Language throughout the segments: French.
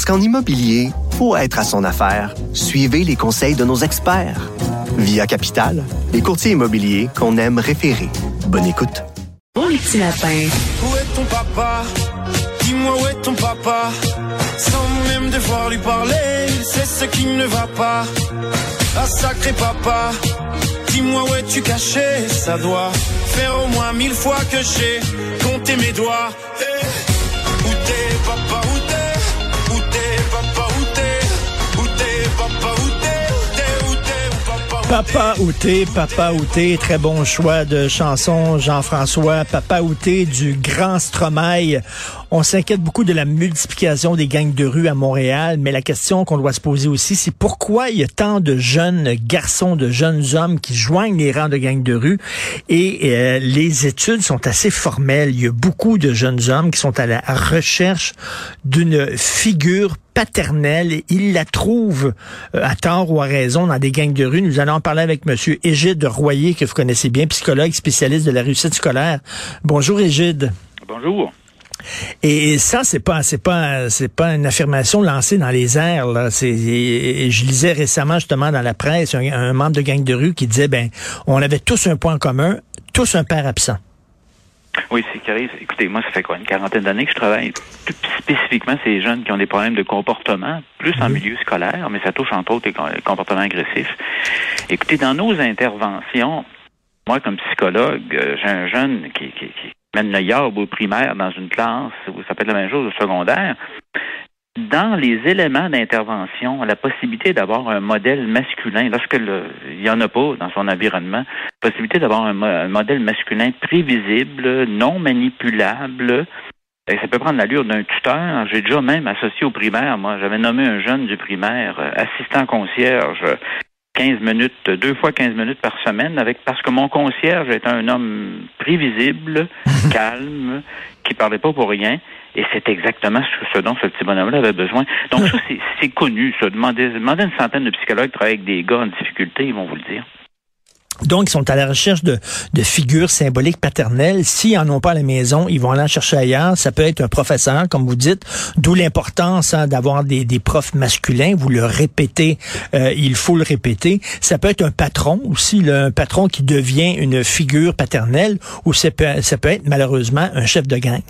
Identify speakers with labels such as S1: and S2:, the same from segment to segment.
S1: Parce qu'en immobilier, pour être à son affaire, suivez les conseils de nos experts. Via Capital, les courtiers immobiliers qu'on aime référer. Bonne écoute.
S2: Bon les petits lapins.
S3: Où est ton papa? Dis-moi où est ton papa? Sans même devoir lui parler, c'est ce qui ne va pas. Ah sacré papa, dis-moi où es-tu caché? Ça doit faire au moins mille fois que j'ai compté mes doigts. Eh, où t'es papa, où Papa
S4: Outé, Papa Outé, très bon choix de chanson, Jean-François. Papa Outé du Grand Stromae. On s'inquiète beaucoup de la multiplication des gangs de rue à Montréal, mais la question qu'on doit se poser aussi, c'est pourquoi il y a tant de jeunes garçons, de jeunes hommes qui joignent les rangs de gangs de rue? Et euh, les études sont assez formelles. Il y a beaucoup de jeunes hommes qui sont à la recherche d'une figure paternelle. et Ils la trouvent euh, à tort ou à raison dans des gangs de rue. Nous allons en parler avec Monsieur Égide Royer, que vous connaissez bien, psychologue spécialiste de la réussite scolaire. Bonjour Égide.
S5: Bonjour.
S4: Et ça, c'est pas, c'est pas, c'est pas une affirmation lancée dans les airs. Là. C'est, et je lisais récemment justement dans la presse un, un membre de gang de rue qui disait, ben, on avait tous un point commun, tous un père absent.
S5: Oui, c'est qui arrive. Écoutez, moi, ça fait quoi, une quarantaine d'années que je travaille plus spécifiquement ces jeunes qui ont des problèmes de comportement, plus en milieu scolaire, mais ça touche entre autres les comportements agressifs. Écoutez, dans nos interventions, moi, comme psychologue, euh, j'ai un jeune qui, qui, qui mène le yard au primaire dans une classe ça peut être la même chose au secondaire. Dans les éléments d'intervention, la possibilité d'avoir un modèle masculin, lorsque le, il n'y en a pas dans son environnement, possibilité d'avoir un, un modèle masculin prévisible, non manipulable, et ça peut prendre l'allure d'un tuteur. J'ai déjà même associé au primaire, moi, j'avais nommé un jeune du primaire, euh, assistant concierge, 15 minutes, deux fois 15 minutes par semaine, avec parce que mon concierge est un homme prévisible, calme, qui parlait pas pour rien. Et c'est exactement ce, ce dont ce petit bonhomme-là avait besoin. Donc ça, c'est- connu, ça. Demandez, demandez une centaine de psychologues qui travaillent avec des gars en difficulté, ils vont vous le dire.
S4: Donc, ils sont à la recherche de, de figures symboliques paternelles. S'ils en ont pas à la maison, ils vont aller en chercher ailleurs. Ça peut être un professeur, comme vous dites, d'où l'importance hein, d'avoir des, des profs masculins. Vous le répétez, euh, il faut le répéter. Ça peut être un patron aussi, là, un patron qui devient une figure paternelle, ou ça peut, ça peut être malheureusement un chef de gang.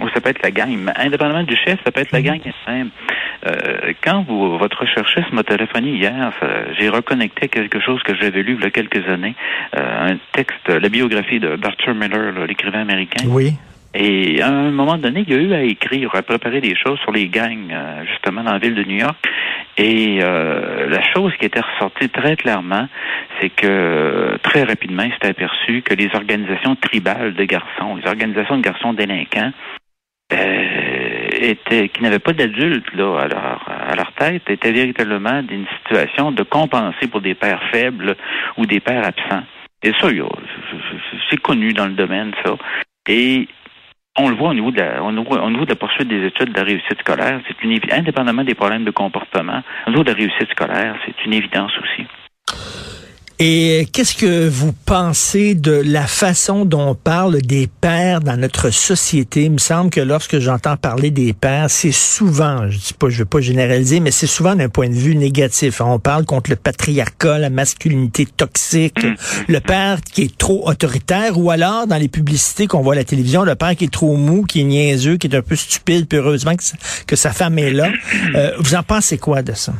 S5: Ou ça peut être la gang. Mais indépendamment du chef, ça peut être la gang elle-même. Euh, quand vous, votre recherchiste m'a téléphoné hier, j'ai reconnecté quelque chose que j'avais lu il y a quelques années, euh, un texte, la biographie de Arthur Miller, l'écrivain américain.
S4: Oui.
S5: Et à un moment donné, il y a eu à écrire, à préparer des choses sur les gangs, euh, justement, dans la ville de New York. Et euh, la chose qui était ressortie très clairement, c'est que très rapidement, il s'est aperçu que les organisations tribales de garçons, les organisations de garçons délinquants, euh, étaient, qui n'avaient pas d'adultes là à leur, à leur tête, étaient véritablement d'une situation de compenser pour des pères faibles ou des pères absents. Et ça, c'est connu dans le domaine, ça. Et on le voit au niveau de la, au niveau, au niveau de la poursuite des études de la réussite scolaire, c'est une indépendamment des problèmes de comportement, au niveau de la réussite scolaire, c'est une évidence aussi.
S4: Et qu'est-ce que vous pensez de la façon dont on parle des pères dans notre société? Il me semble que lorsque j'entends parler des pères, c'est souvent, je dis pas, je veux pas généraliser, mais c'est souvent d'un point de vue négatif. On parle contre le patriarcat, la masculinité toxique, le père qui est trop autoritaire, ou alors dans les publicités qu'on voit à la télévision, le père qui est trop mou, qui est niaiseux, qui est un peu stupide, puis heureusement que, sa- que sa femme est là. Euh, vous en pensez quoi de ça?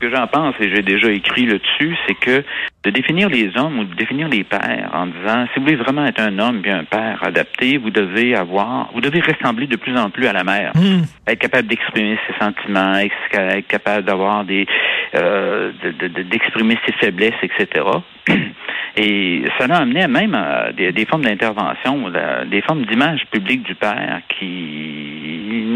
S5: Ce que j'en pense, et j'ai déjà écrit là-dessus, c'est que de définir les hommes ou de définir les pères en disant si vous voulez vraiment être un homme bien un père adapté, vous devez avoir, vous devez ressembler de plus en plus à la mère,
S4: Hmm.
S5: être capable d'exprimer ses sentiments, être capable d'avoir des, euh, de- de- de- d'exprimer ses faiblesses, etc. Et ça l'a amené même à des, des formes d'intervention, des formes d'image publique du père qui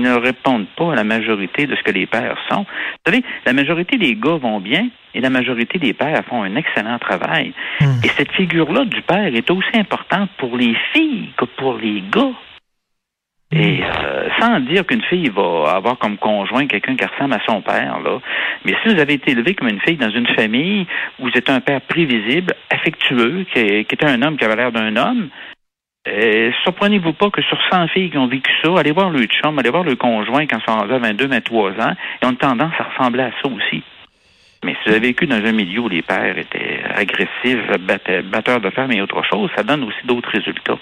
S5: ne répondent pas à la majorité de ce que les pères sont. Vous savez, la majorité des gars vont bien et la majorité des pères font un excellent travail.
S4: Hmm.
S5: Et cette figure-là du père est aussi importante pour les filles que pour les gars. Et euh, sans dire qu'une fille va avoir comme conjoint quelqu'un qui ressemble à son père, là. Mais si vous avez été élevé comme une fille dans une famille où vous êtes un père prévisible, affectueux, qui, est- qui était un homme qui avait l'air d'un homme, euh, surprenez-vous pas que sur 100 filles qui ont vécu ça, allez voir le chum, allez voir le conjoint quand ils sont à 22, 23 ans, et ont tendance à ressembler à ça aussi. Mais si vous avez vécu dans un milieu où les pères étaient agressifs, batte- batteurs de femmes et autre chose, ça donne aussi d'autres résultats.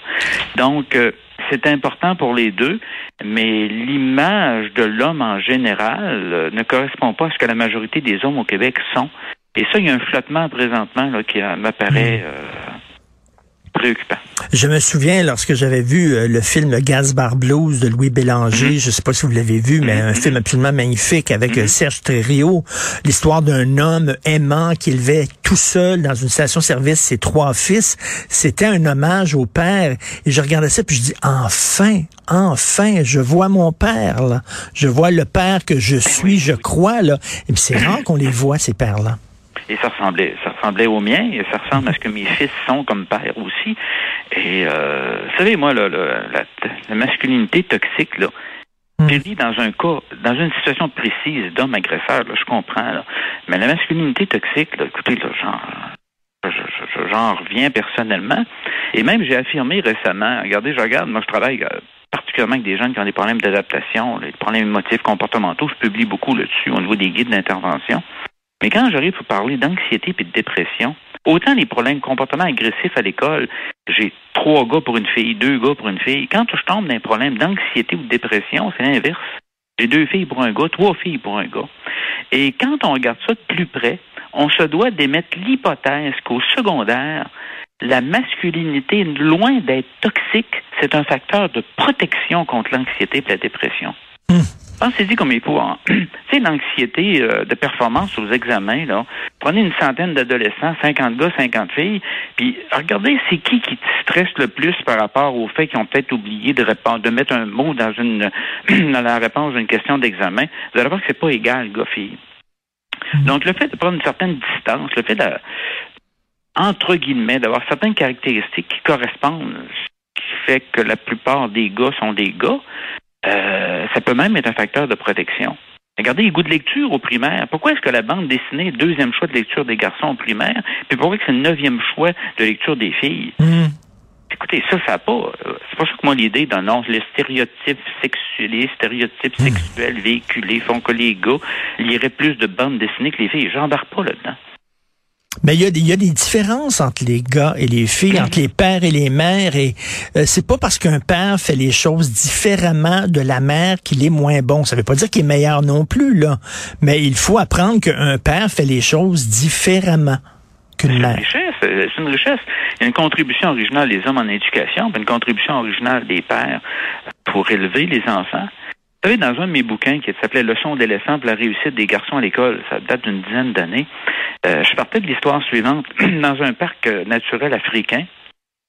S5: Donc, euh, c'est important pour les deux, mais l'image de l'homme en général euh, ne correspond pas à ce que la majorité des hommes au Québec sont. Et ça, il y a un flottement présentement là, qui euh, m'apparaît euh, préoccupant.
S4: Je me souviens lorsque j'avais vu euh, le film Le Gaz-Bar Blues de Louis Bélanger, je sais pas si vous l'avez vu, mais un film absolument magnifique avec euh, Serge Thériault, l'histoire d'un homme aimant qui élevait tout seul dans une station-service ses trois fils. C'était un hommage au père. Et je regardais ça puis je dis enfin, enfin, je vois mon père là. Je vois le père que je suis, je crois là. Et c'est rare qu'on les voit ces pères-là.
S5: Et ça ressemblait, ça ressemblait au mien, et ça ressemble à ce que mes fils sont comme père aussi. Et euh, vous savez, moi, là, la, la masculinité toxique, là,
S4: Hmm.
S5: dit dans un cas, dans une situation précise d'homme agresseur, là, je comprends, là. Mais la masculinité toxique, là, écoutez, là, genre, je- je- je- j'en reviens personnellement. Et même, j'ai affirmé récemment, regardez, je regarde, moi, je travaille euh, particulièrement avec des jeunes qui ont des problèmes d'adaptation, des problèmes émotifs, comportementaux. Je publie beaucoup là-dessus au niveau des guides d'intervention. Mais quand j'arrive à parler d'anxiété et de dépression, autant les problèmes comportement agressifs à l'école, j'ai trois gars pour une fille, deux gars pour une fille. Quand je tombe dans un problème d'anxiété ou de dépression, c'est l'inverse. J'ai deux filles pour un gars, trois filles pour un gars. Et quand on regarde ça de plus près, on se doit d'émettre l'hypothèse qu'au secondaire, la masculinité, loin d'être toxique, c'est un facteur de protection contre l'anxiété et la dépression. Pensez-y comme il faut. hein. Tu sais, l'anxiété euh, de performance aux examens, là. Prenez une centaine d'adolescents, 50 gars, 50 filles, puis regardez c'est qui qui te stresse le plus par rapport au fait qu'ils ont peut-être oublié de répondre, de mettre un mot dans une dans la réponse d'une question d'examen. Vous allez voir que c'est pas égal, gars-filles. Donc, le fait de prendre une certaine distance, le fait de, entre guillemets, d'avoir certaines caractéristiques qui correspondent, ce qui fait que la plupart des gars sont des gars, euh, ça peut même être un facteur de protection. Regardez les goûts de lecture au primaire. Pourquoi est-ce que la bande dessinée est deuxième choix de lecture des garçons au primaire, puis pourquoi est-ce que c'est le neuvième choix de lecture des filles?
S4: Hmm.
S5: Écoutez, ça, ça n'a pas. euh, C'est pas ça que moi l'idée d'un non, les stéréotypes sexuels, les stéréotypes sexuels véhiculés font que les gars liraient plus de bandes dessinées que les filles. J'embarque pas là-dedans.
S4: Mais il y, a des, il y a des différences entre les gars et les filles, entre les pères et les mères, et euh, c'est pas parce qu'un père fait les choses différemment de la mère qu'il est moins bon. Ça veut pas dire qu'il est meilleur non plus, là. Mais il faut apprendre qu'un père fait les choses différemment qu'une
S5: C'est une
S4: mère.
S5: richesse. euh, C'est une richesse. Il y a une contribution originale des hommes en éducation, puis une contribution originale des pères pour élever les enfants. Vous savez, dans un de mes bouquins qui s'appelait Leçon d'éléphant pour la réussite des garçons à l'école, ça date d'une dizaine d'années, euh, je partais de l'histoire suivante. Dans un parc euh, naturel africain,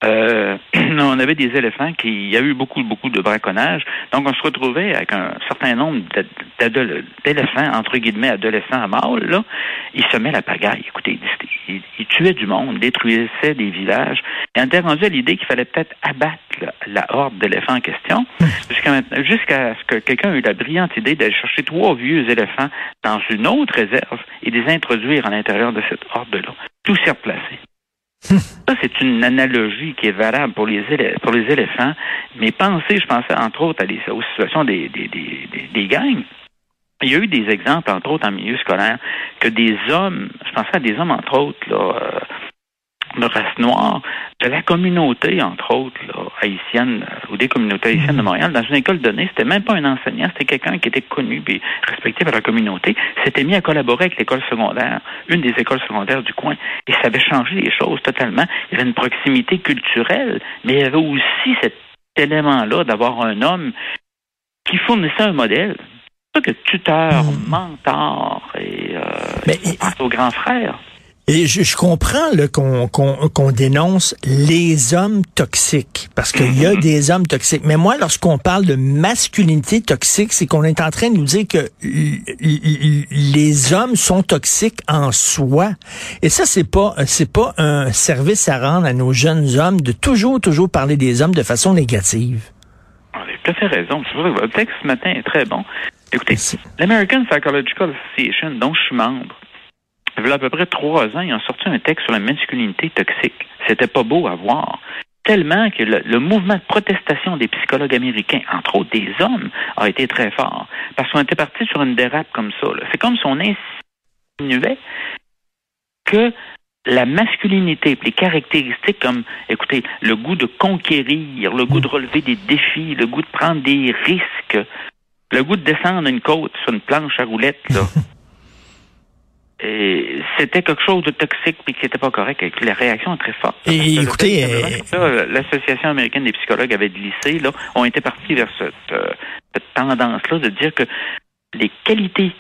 S5: euh, on avait des éléphants qui, il y a eu beaucoup, beaucoup de braconnage. Donc, on se retrouvait avec un certain nombre d'éléphants, entre guillemets, adolescents à mâles, là. Ils semaient la pagaille. Écoutez, ils, ils- ils tuaient du monde, détruisaient des villages. Et on était rendu à l'idée qu'il fallait peut-être abattre la, la horde d'éléphants en question, jusqu'à ce que quelqu'un ait eu la brillante idée d'aller chercher trois vieux éléphants dans une autre réserve et les introduire à l'intérieur de cette horde-là. Tout s'est replacé. Ça, c'est une analogie qui est valable pour les, pour les éléphants. Mais pensez, je pensais entre autres à les- aux situations des, des, des, des, des gangs. Il y a eu des exemples, entre autres en milieu scolaire, que des hommes, je pensais à des hommes, entre autres, là, euh, de race noire de la communauté, entre autres, là, haïtienne, euh, ou des communautés haïtiennes de Montréal, dans une école donnée, c'était même pas un enseignant, c'était quelqu'un qui était connu et respecté par la communauté, s'était mis à collaborer avec l'école secondaire, une des écoles secondaires du coin, et ça avait changé les choses totalement. Il y avait une proximité culturelle, mais il y avait aussi cet élément-là d'avoir un homme qui fournissait un modèle. C'est ça que tuteur,
S4: Hmm.
S5: mentor et, euh,
S4: Mais-
S5: au grand frère.
S4: Et je, je comprends qu'on dénonce les hommes toxiques, parce qu'il y a des hommes toxiques. Mais moi, lorsqu'on parle de masculinité toxique, c'est qu'on est en train de nous dire que les hommes sont toxiques en soi. Et ça, c'est pas c'est pas un service à rendre à nos jeunes hommes de toujours toujours parler des hommes de façon négative.
S5: Vous avez tout à fait raison. Votre texte ce matin est très bon. Écoutez, l'American Psychological Association, dont je suis membre, il y a à peu près trois ans, ils ont sorti un texte sur la masculinité toxique. C'était pas beau à voir. Tellement que le, mouvement de protestation des psychologues américains, entre autres des hommes, a été très fort. Parce qu'on était parti sur une dérape comme ça. C'est comme si on insinuait que la masculinité, les caractéristiques comme, écoutez, le goût de conquérir, le goût de relever des défis, le goût de prendre des risques, le goût de descendre une côte sur une planche à roulettes, là. Et c'était quelque chose de toxique puis qui n'était pas correct. Et la réaction est très forte.
S4: Et écoutez, euh,
S5: l'Association américaine des psychologues avait glissé, là, ont été partis vers cette, euh, cette tendance-là de dire que les qualités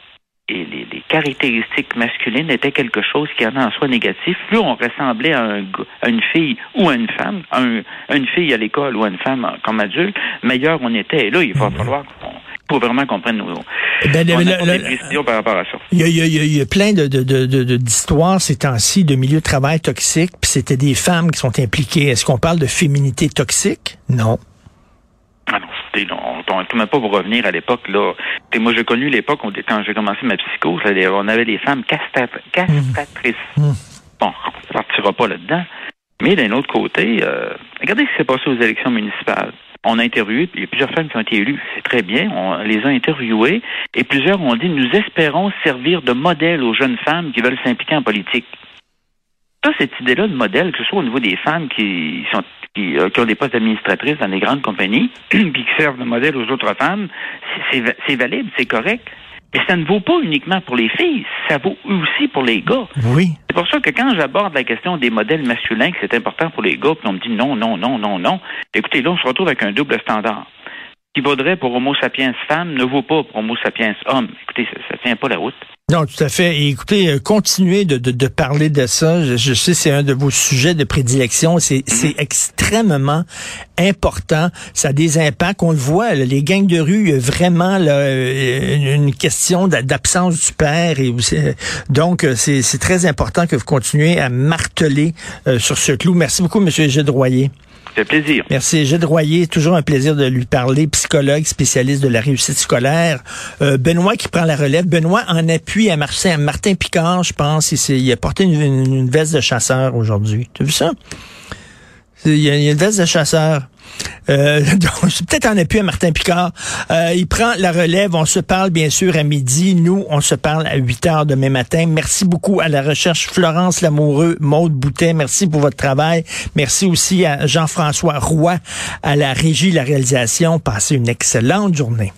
S5: et les, les caractéristiques masculines étaient quelque chose qui en en soi négatif. Plus on ressemblait à, un, à une fille ou à une femme, à, un- à une fille à l'école ou à une femme comme adulte, meilleur on était. Et là, il va falloir faut vraiment qu'on prenne nos,
S4: Ben,
S5: qu'on
S4: le-
S5: apporte
S4: le-
S5: des décisions par rapport à ça.
S4: Il y a, y a- a- plein de, d'histoires ces temps-ci de milieux de travail toxiques, puis c'était des femmes qui sont impliquées. Est-ce qu'on parle de féminité toxique? Non.
S5: Ah non, c'était, on ne tourne pas pour revenir à l'époque. là. Et moi, j'ai connu l'époque quand j'ai commencé ma psycho, on avait des femmes castratrices.
S4: Mhm.
S5: Bon, on ne partira pas là-dedans. Mais d'un autre côté, euh, regardez ce qui s'est passé aux élections municipales. On a interviewé, il y a plusieurs femmes qui ont été élues. C'est très bien. On les a interviewées et plusieurs ont dit nous espérons servir de modèle aux jeunes femmes qui veulent s'impliquer en politique. Ça, cette idée-là de modèle, que ce soit au niveau des femmes qui sont euh, ont des postes d'administratrices dans des grandes compagnies, puis qui servent de modèle aux autres femmes, c'est valide, c'est correct. Mais ça ne vaut pas uniquement pour les filles, ça vaut aussi pour les gars.
S4: Oui.
S5: C'est pour ça que quand j'aborde la question des modèles masculins, que c'est important pour les gars, on me dit non, non, non, non, non, écoutez, là, on se retrouve avec un double standard. Qui vaudrait pour Homo sapiens femme ne vaut pas pour Homo sapiens homme. Écoutez, ça, ça tient pas la route.
S4: Non, tout à fait. Et écoutez, euh, continuez de, de, de parler de ça. Je, je sais c'est un de vos sujets de prédilection. C'est c'est extrêmement important. Ça a des impacts. On le voit, là, les gangs de rue, il y a vraiment là, euh, une question d'a- d'absence du père. Et c'est- donc, euh, c'est très important que vous continuez à marteler euh, sur ce clou. Merci beaucoup, Monsieur Gilles
S5: Fait plaisir.
S4: Merci. Gilles Royer, toujours un plaisir de lui parler, psychologue, spécialiste de la réussite scolaire. Euh, Benoît qui prend la relève. Benoît en appui à Martin, Martin Picard, je pense. Il, il a porté une, une- veste de chasseur aujourd'hui. Tu as vu ça? C'est- il y a une veste de chasseur. Euh, donc, c'est peut-être en appui à Martin Picard. Euh, il prend la relève. On se parle bien sûr à midi. Nous, on se parle à 8 heures demain matin. Merci beaucoup à la recherche Florence Lamoureux, Maude Boutet. Merci pour votre travail. Merci aussi à Jean-François Roy à la régie, la réalisation. Passez une excellente journée.